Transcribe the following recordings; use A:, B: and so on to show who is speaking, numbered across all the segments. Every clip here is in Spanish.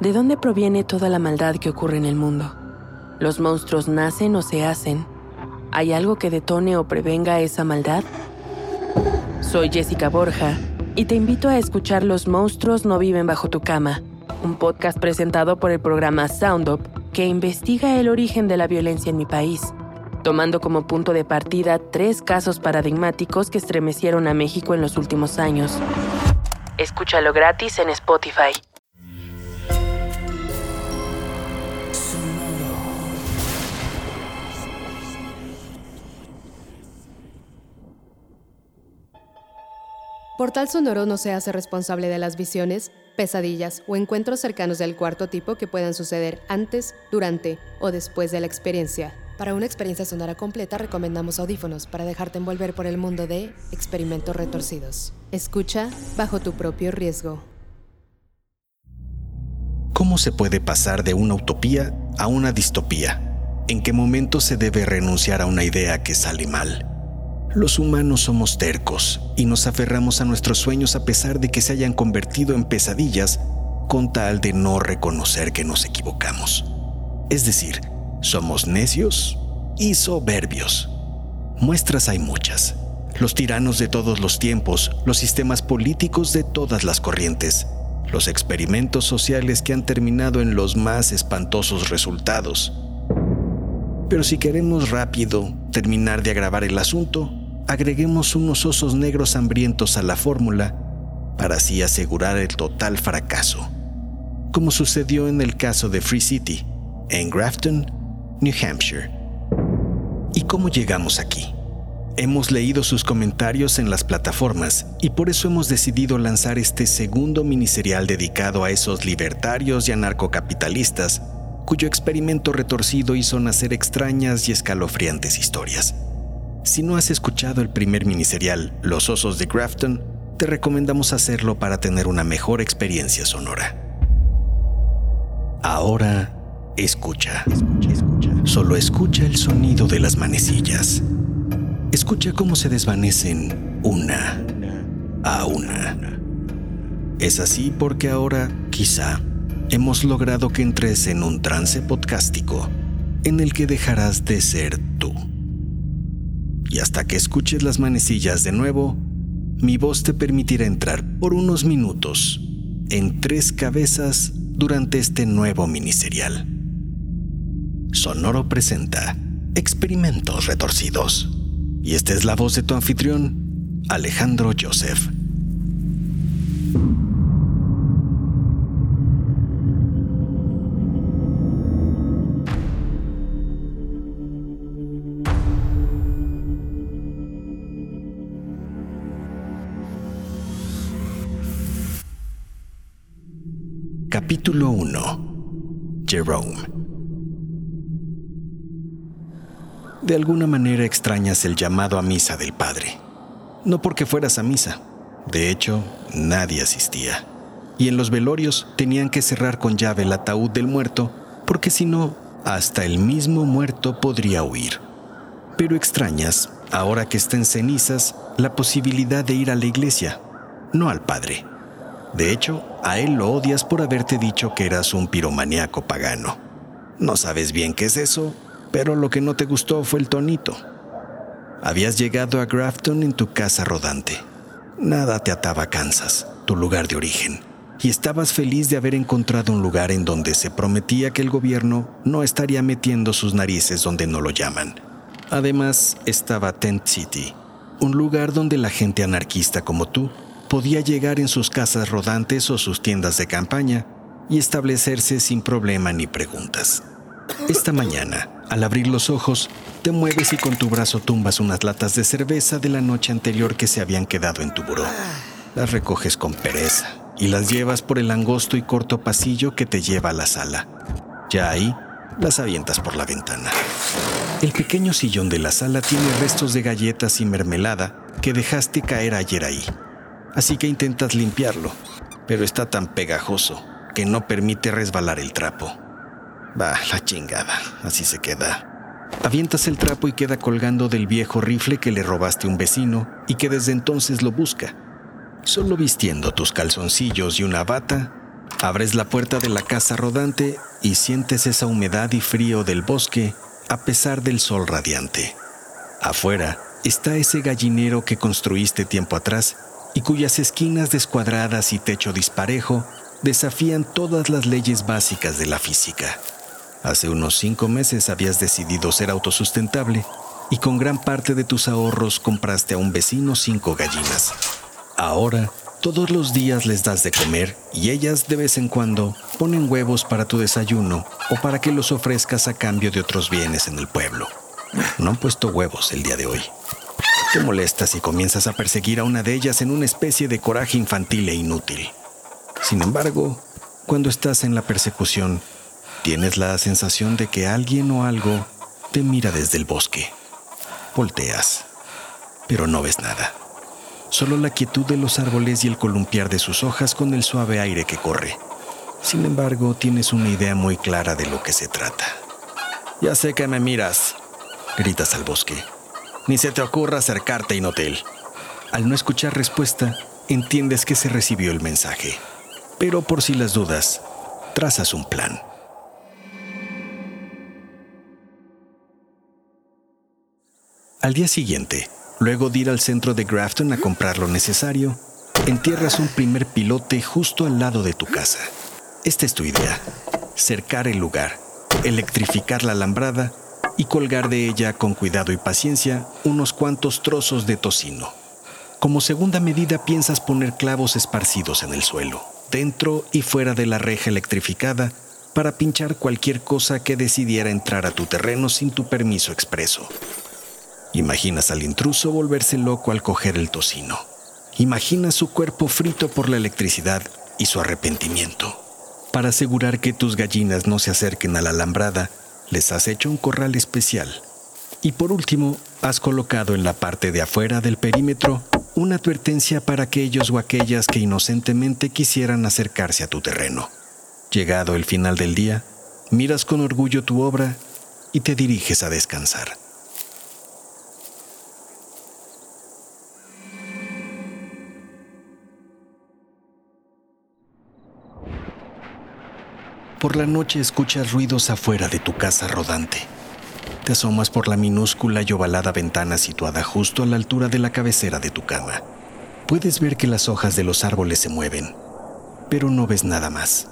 A: ¿De dónde proviene toda la maldad que ocurre en el mundo? ¿Los monstruos nacen o se hacen? ¿Hay algo que detone o prevenga esa maldad? Soy Jessica Borja y te invito a escuchar Los monstruos no viven bajo tu cama, un podcast presentado por el programa Sound Up que investiga el origen de la violencia en mi país, tomando como punto de partida tres casos paradigmáticos que estremecieron a México en los últimos años. Escúchalo gratis en Spotify.
B: Portal Sonoro no se hace responsable de las visiones, pesadillas o encuentros cercanos del cuarto tipo que puedan suceder antes, durante o después de la experiencia. Para una experiencia sonora completa recomendamos audífonos para dejarte envolver por el mundo de experimentos retorcidos. Escucha bajo tu propio riesgo.
C: ¿Cómo se puede pasar de una utopía a una distopía? ¿En qué momento se debe renunciar a una idea que sale mal? Los humanos somos tercos y nos aferramos a nuestros sueños a pesar de que se hayan convertido en pesadillas con tal de no reconocer que nos equivocamos. Es decir, somos necios y soberbios. Muestras hay muchas. Los tiranos de todos los tiempos, los sistemas políticos de todas las corrientes, los experimentos sociales que han terminado en los más espantosos resultados. Pero si queremos rápido terminar de agravar el asunto, agreguemos unos osos negros hambrientos a la fórmula para así asegurar el total fracaso, como sucedió en el caso de Free City, en Grafton, New Hampshire. ¿Y cómo llegamos aquí? Hemos leído sus comentarios en las plataformas y por eso hemos decidido lanzar este segundo miniserial dedicado a esos libertarios y anarcocapitalistas cuyo experimento retorcido hizo nacer extrañas y escalofriantes historias. Si no has escuchado el primer miniserial, Los Osos de Grafton, te recomendamos hacerlo para tener una mejor experiencia sonora. Ahora, escucha. Solo escucha el sonido de las manecillas. Escucha cómo se desvanecen una a una. Es así porque ahora, quizá, hemos logrado que entres en un trance podcástico en el que dejarás de ser y hasta que escuches las manecillas de nuevo, mi voz te permitirá entrar por unos minutos en tres cabezas durante este nuevo miniserial. Sonoro presenta Experimentos Retorcidos. Y esta es la voz de tu anfitrión, Alejandro Joseph. Capítulo 1 Jerome De alguna manera extrañas el llamado a misa del padre. No porque fueras a misa. De hecho, nadie asistía. Y en los velorios tenían que cerrar con llave el ataúd del muerto, porque si no, hasta el mismo muerto podría huir. Pero extrañas, ahora que está en cenizas, la posibilidad de ir a la iglesia, no al padre. De hecho, a él lo odias por haberte dicho que eras un piromaníaco pagano. No sabes bien qué es eso, pero lo que no te gustó fue el tonito. Habías llegado a Grafton en tu casa rodante. Nada te ataba a Kansas, tu lugar de origen, y estabas feliz de haber encontrado un lugar en donde se prometía que el gobierno no estaría metiendo sus narices donde no lo llaman. Además, estaba Tent City, un lugar donde la gente anarquista como tú podía llegar en sus casas rodantes o sus tiendas de campaña y establecerse sin problema ni preguntas. Esta mañana, al abrir los ojos, te mueves y con tu brazo tumbas unas latas de cerveza de la noche anterior que se habían quedado en tu buró. Las recoges con pereza y las llevas por el angosto y corto pasillo que te lleva a la sala. Ya ahí, las avientas por la ventana. El pequeño sillón de la sala tiene restos de galletas y mermelada que dejaste caer ayer ahí así que intentas limpiarlo, pero está tan pegajoso que no permite resbalar el trapo. Va, la chingada, así se queda. Avientas el trapo y queda colgando del viejo rifle que le robaste a un vecino y que desde entonces lo busca. Solo vistiendo tus calzoncillos y una bata, Abres la puerta de la casa rodante y sientes esa humedad y frío del bosque a pesar del sol radiante. Afuera está ese gallinero que construiste tiempo atrás y cuyas esquinas descuadradas y techo disparejo desafían todas las leyes básicas de la física. Hace unos cinco meses habías decidido ser autosustentable y con gran parte de tus ahorros compraste a un vecino cinco gallinas. Ahora, todos los días les das de comer y ellas de vez en cuando ponen huevos para tu desayuno o para que los ofrezcas a cambio de otros bienes en el pueblo. No han puesto huevos el día de hoy. Te molestas y comienzas a perseguir a una de ellas en una especie de coraje infantil e inútil. Sin embargo, cuando estás en la persecución, tienes la sensación de que alguien o algo te mira desde el bosque. Volteas, pero no ves nada. Solo la quietud de los árboles y el columpiar de sus hojas con el suave aire que corre. Sin embargo, tienes una idea muy clara de lo que se trata. Ya sé que me miras, gritas al bosque. Ni se te ocurra acercarte, Inotel. Al no escuchar respuesta, entiendes que se recibió el mensaje. Pero por si las dudas, trazas un plan. Al día siguiente, luego de ir al centro de Grafton a comprar lo necesario, entierras un primer pilote justo al lado de tu casa. Esta es tu idea. Cercar el lugar, electrificar la alambrada y colgar de ella con cuidado y paciencia unos cuantos trozos de tocino. Como segunda medida piensas poner clavos esparcidos en el suelo, dentro y fuera de la reja electrificada, para pinchar cualquier cosa que decidiera entrar a tu terreno sin tu permiso expreso. Imaginas al intruso volverse loco al coger el tocino. Imaginas su cuerpo frito por la electricidad y su arrepentimiento. Para asegurar que tus gallinas no se acerquen a la alambrada, les has hecho un corral especial. Y por último, has colocado en la parte de afuera del perímetro una advertencia para aquellos o aquellas que inocentemente quisieran acercarse a tu terreno. Llegado el final del día, miras con orgullo tu obra y te diriges a descansar. Por la noche escuchas ruidos afuera de tu casa rodante. Te asomas por la minúscula y ovalada ventana situada justo a la altura de la cabecera de tu cama. Puedes ver que las hojas de los árboles se mueven, pero no ves nada más.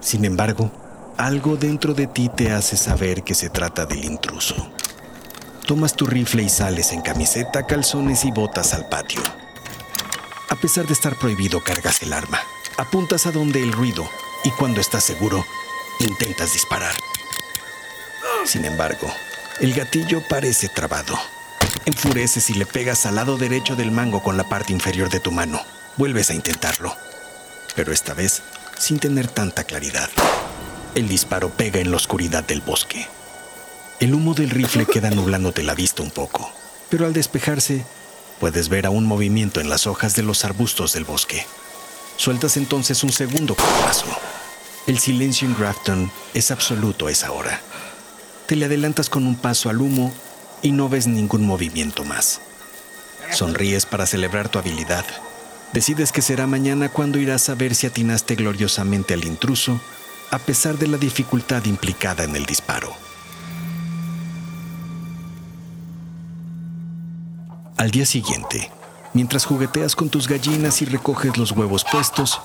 C: Sin embargo, algo dentro de ti te hace saber que se trata del intruso. Tomas tu rifle y sales en camiseta, calzones y botas al patio. A pesar de estar prohibido, cargas el arma. Apuntas a donde el ruido y cuando estás seguro, intentas disparar. Sin embargo, el gatillo parece trabado. Enfureces y le pegas al lado derecho del mango con la parte inferior de tu mano. Vuelves a intentarlo, pero esta vez sin tener tanta claridad. El disparo pega en la oscuridad del bosque. El humo del rifle queda nublándote la vista un poco, pero al despejarse, puedes ver aún movimiento en las hojas de los arbustos del bosque. Sueltas entonces un segundo paso. El silencio en Grafton es absoluto a esa hora. Te le adelantas con un paso al humo y no ves ningún movimiento más. Sonríes para celebrar tu habilidad. Decides que será mañana cuando irás a ver si atinaste gloriosamente al intruso, a pesar de la dificultad implicada en el disparo. Al día siguiente, mientras jugueteas con tus gallinas y recoges los huevos puestos,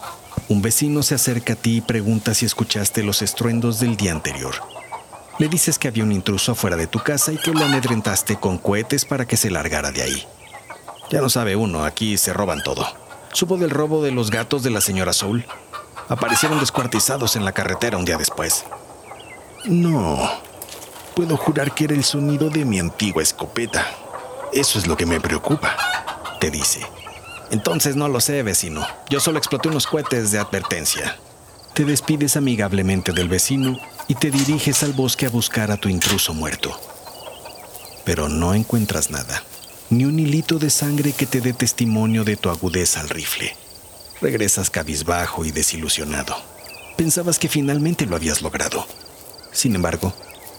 C: un vecino se acerca a ti y pregunta si escuchaste los estruendos del día anterior. Le dices que había un intruso afuera de tu casa y que lo amedrentaste con cohetes para que se largara de ahí. Ya no sabe uno, aquí se roban todo. Supo del robo de los gatos de la señora Soul. Aparecieron descuartizados en la carretera un día después. No, puedo jurar que era el sonido de mi antigua escopeta. Eso es lo que me preocupa, te dice. Entonces no lo sé, vecino. Yo solo exploté unos cohetes de advertencia. Te despides amigablemente del vecino y te diriges al bosque a buscar a tu intruso muerto. Pero no encuentras nada, ni un hilito de sangre que te dé testimonio de tu agudeza al rifle. Regresas cabizbajo y desilusionado. Pensabas que finalmente lo habías logrado. Sin embargo,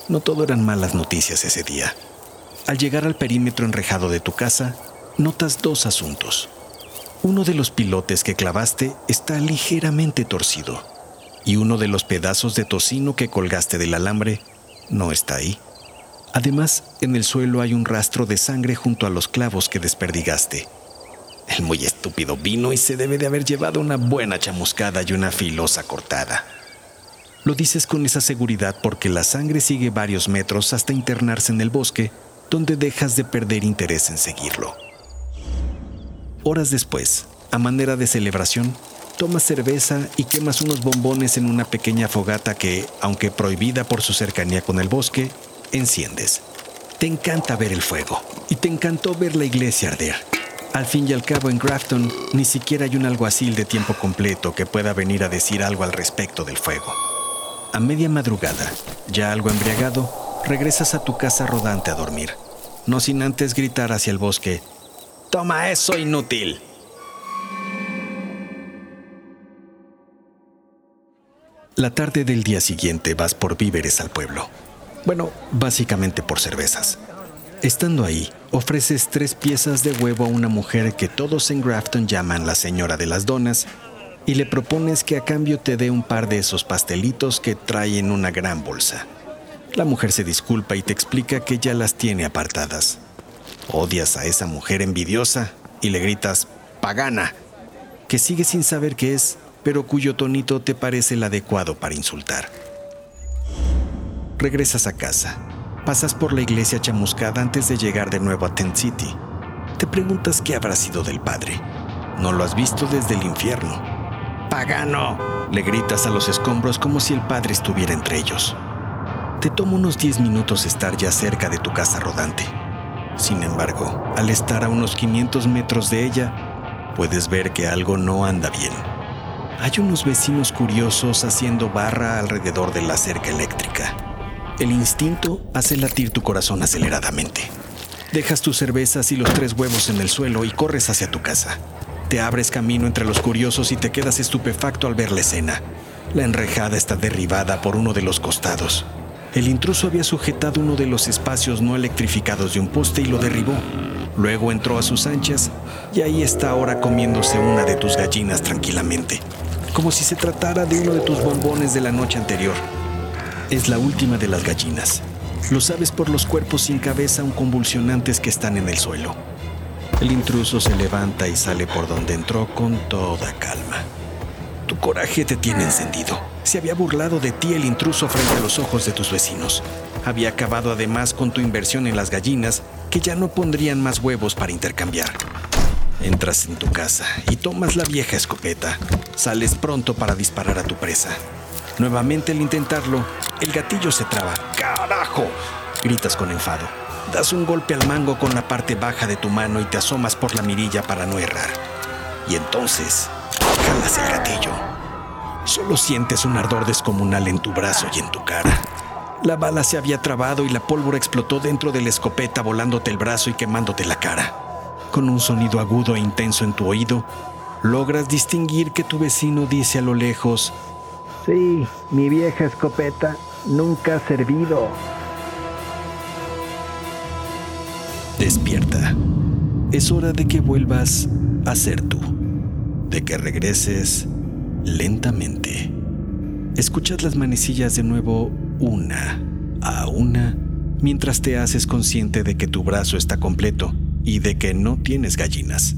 C: no todo eran malas noticias ese día. Al llegar al perímetro enrejado de tu casa, notas dos asuntos. Uno de los pilotes que clavaste está ligeramente torcido y uno de los pedazos de tocino que colgaste del alambre no está ahí. Además, en el suelo hay un rastro de sangre junto a los clavos que desperdigaste. El muy estúpido vino y se debe de haber llevado una buena chamuscada y una filosa cortada. Lo dices con esa seguridad porque la sangre sigue varios metros hasta internarse en el bosque, donde dejas de perder interés en seguirlo. Horas después, a manera de celebración, tomas cerveza y quemas unos bombones en una pequeña fogata que, aunque prohibida por su cercanía con el bosque, enciendes. Te encanta ver el fuego y te encantó ver la iglesia arder. Al fin y al cabo en Grafton ni siquiera hay un alguacil de tiempo completo que pueda venir a decir algo al respecto del fuego. A media madrugada, ya algo embriagado, regresas a tu casa rodante a dormir, no sin antes gritar hacia el bosque, Toma eso, inútil. La tarde del día siguiente vas por víveres al pueblo. Bueno, básicamente por cervezas. Estando ahí, ofreces tres piezas de huevo a una mujer que todos en Grafton llaman la señora de las donas y le propones que a cambio te dé un par de esos pastelitos que trae en una gran bolsa. La mujer se disculpa y te explica que ya las tiene apartadas. Odias a esa mujer envidiosa y le gritas, pagana, que sigue sin saber qué es, pero cuyo tonito te parece el adecuado para insultar. Regresas a casa. Pasas por la iglesia chamuscada antes de llegar de nuevo a Tent City. Te preguntas qué habrá sido del padre. No lo has visto desde el infierno. ¡Pagano! Le gritas a los escombros como si el padre estuviera entre ellos. Te toma unos 10 minutos estar ya cerca de tu casa rodante. Sin embargo, al estar a unos 500 metros de ella, puedes ver que algo no anda bien. Hay unos vecinos curiosos haciendo barra alrededor de la cerca eléctrica. El instinto hace latir tu corazón aceleradamente. Dejas tus cervezas y los tres huevos en el suelo y corres hacia tu casa. Te abres camino entre los curiosos y te quedas estupefacto al ver la escena. La enrejada está derribada por uno de los costados. El intruso había sujetado uno de los espacios no electrificados de un poste y lo derribó. Luego entró a sus anchas y ahí está ahora comiéndose una de tus gallinas tranquilamente, como si se tratara de uno de tus bombones de la noche anterior. Es la última de las gallinas. Lo sabes por los cuerpos sin cabeza aún convulsionantes que están en el suelo. El intruso se levanta y sale por donde entró con toda calma. Tu coraje te tiene encendido. Se había burlado de ti el intruso frente a los ojos de tus vecinos. Había acabado además con tu inversión en las gallinas, que ya no pondrían más huevos para intercambiar. Entras en tu casa y tomas la vieja escopeta. Sales pronto para disparar a tu presa. Nuevamente al intentarlo, el gatillo se traba. ¡Carajo! gritas con enfado. Das un golpe al mango con la parte baja de tu mano y te asomas por la mirilla para no errar. Y entonces jalas el gatillo. Solo sientes un ardor descomunal en tu brazo y en tu cara. La bala se había trabado y la pólvora explotó dentro de la escopeta volándote el brazo y quemándote la cara. Con un sonido agudo e intenso en tu oído, logras distinguir que tu vecino dice a lo lejos,
D: Sí, mi vieja escopeta nunca ha servido.
C: Despierta. Es hora de que vuelvas a ser tú que regreses lentamente. Escuchas las manecillas de nuevo una a una mientras te haces consciente de que tu brazo está completo y de que no tienes gallinas.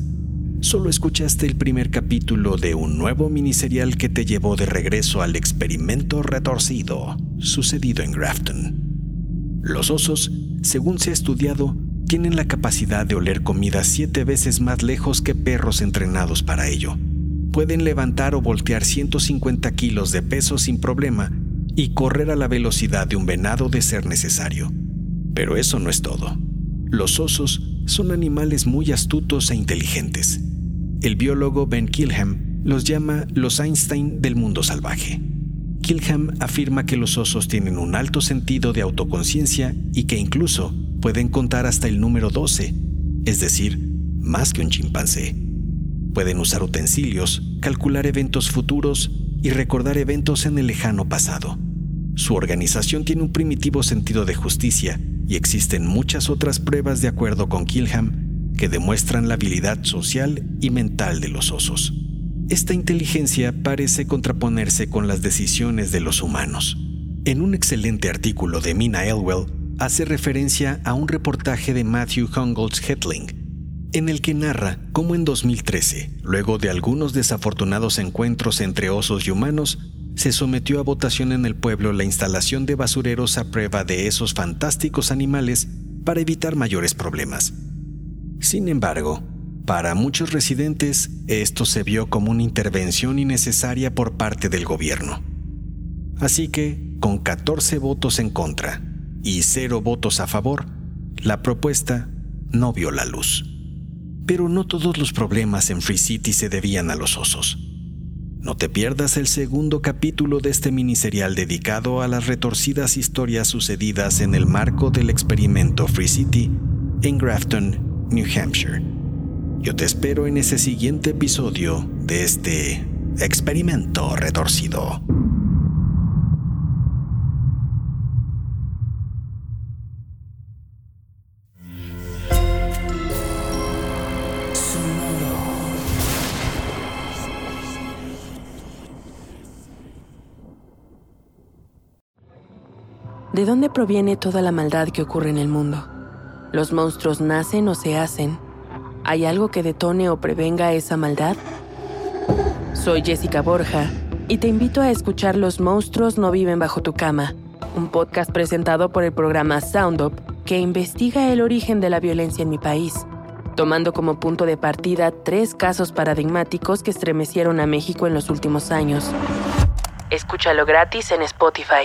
C: Solo escuchaste el primer capítulo de un nuevo miniserial que te llevó de regreso al experimento retorcido sucedido en Grafton. Los osos, según se ha estudiado, tienen la capacidad de oler comida siete veces más lejos que perros entrenados para ello. Pueden levantar o voltear 150 kilos de peso sin problema y correr a la velocidad de un venado de ser necesario. Pero eso no es todo. Los osos son animales muy astutos e inteligentes. El biólogo Ben Kilham los llama los Einstein del mundo salvaje. Kilham afirma que los osos tienen un alto sentido de autoconciencia y que incluso pueden contar hasta el número 12, es decir, más que un chimpancé. Pueden usar utensilios, calcular eventos futuros y recordar eventos en el lejano pasado. Su organización tiene un primitivo sentido de justicia y existen muchas otras pruebas de acuerdo con Kilham que demuestran la habilidad social y mental de los osos. Esta inteligencia parece contraponerse con las decisiones de los humanos. En un excelente artículo de Mina Elwell, hace referencia a un reportaje de Matthew Hungolds Hetling, en el que narra cómo en 2013, luego de algunos desafortunados encuentros entre osos y humanos, se sometió a votación en el pueblo la instalación de basureros a prueba de esos fantásticos animales para evitar mayores problemas. Sin embargo, para muchos residentes esto se vio como una intervención innecesaria por parte del gobierno. Así que, con 14 votos en contra y 0 votos a favor, la propuesta no vio la luz. Pero no todos los problemas en Free City se debían a los osos. No te pierdas el segundo capítulo de este miniserial dedicado a las retorcidas historias sucedidas en el marco del experimento Free City en Grafton, New Hampshire. Yo te espero en ese siguiente episodio de este experimento retorcido.
A: ¿De dónde proviene toda la maldad que ocurre en el mundo? ¿Los monstruos nacen o se hacen? ¿Hay algo que detone o prevenga esa maldad? Soy Jessica Borja y te invito a escuchar Los monstruos no viven bajo tu cama, un podcast presentado por el programa Sound Up que investiga el origen de la violencia en mi país, tomando como punto de partida tres casos paradigmáticos que estremecieron a México en los últimos años. Escúchalo gratis en Spotify.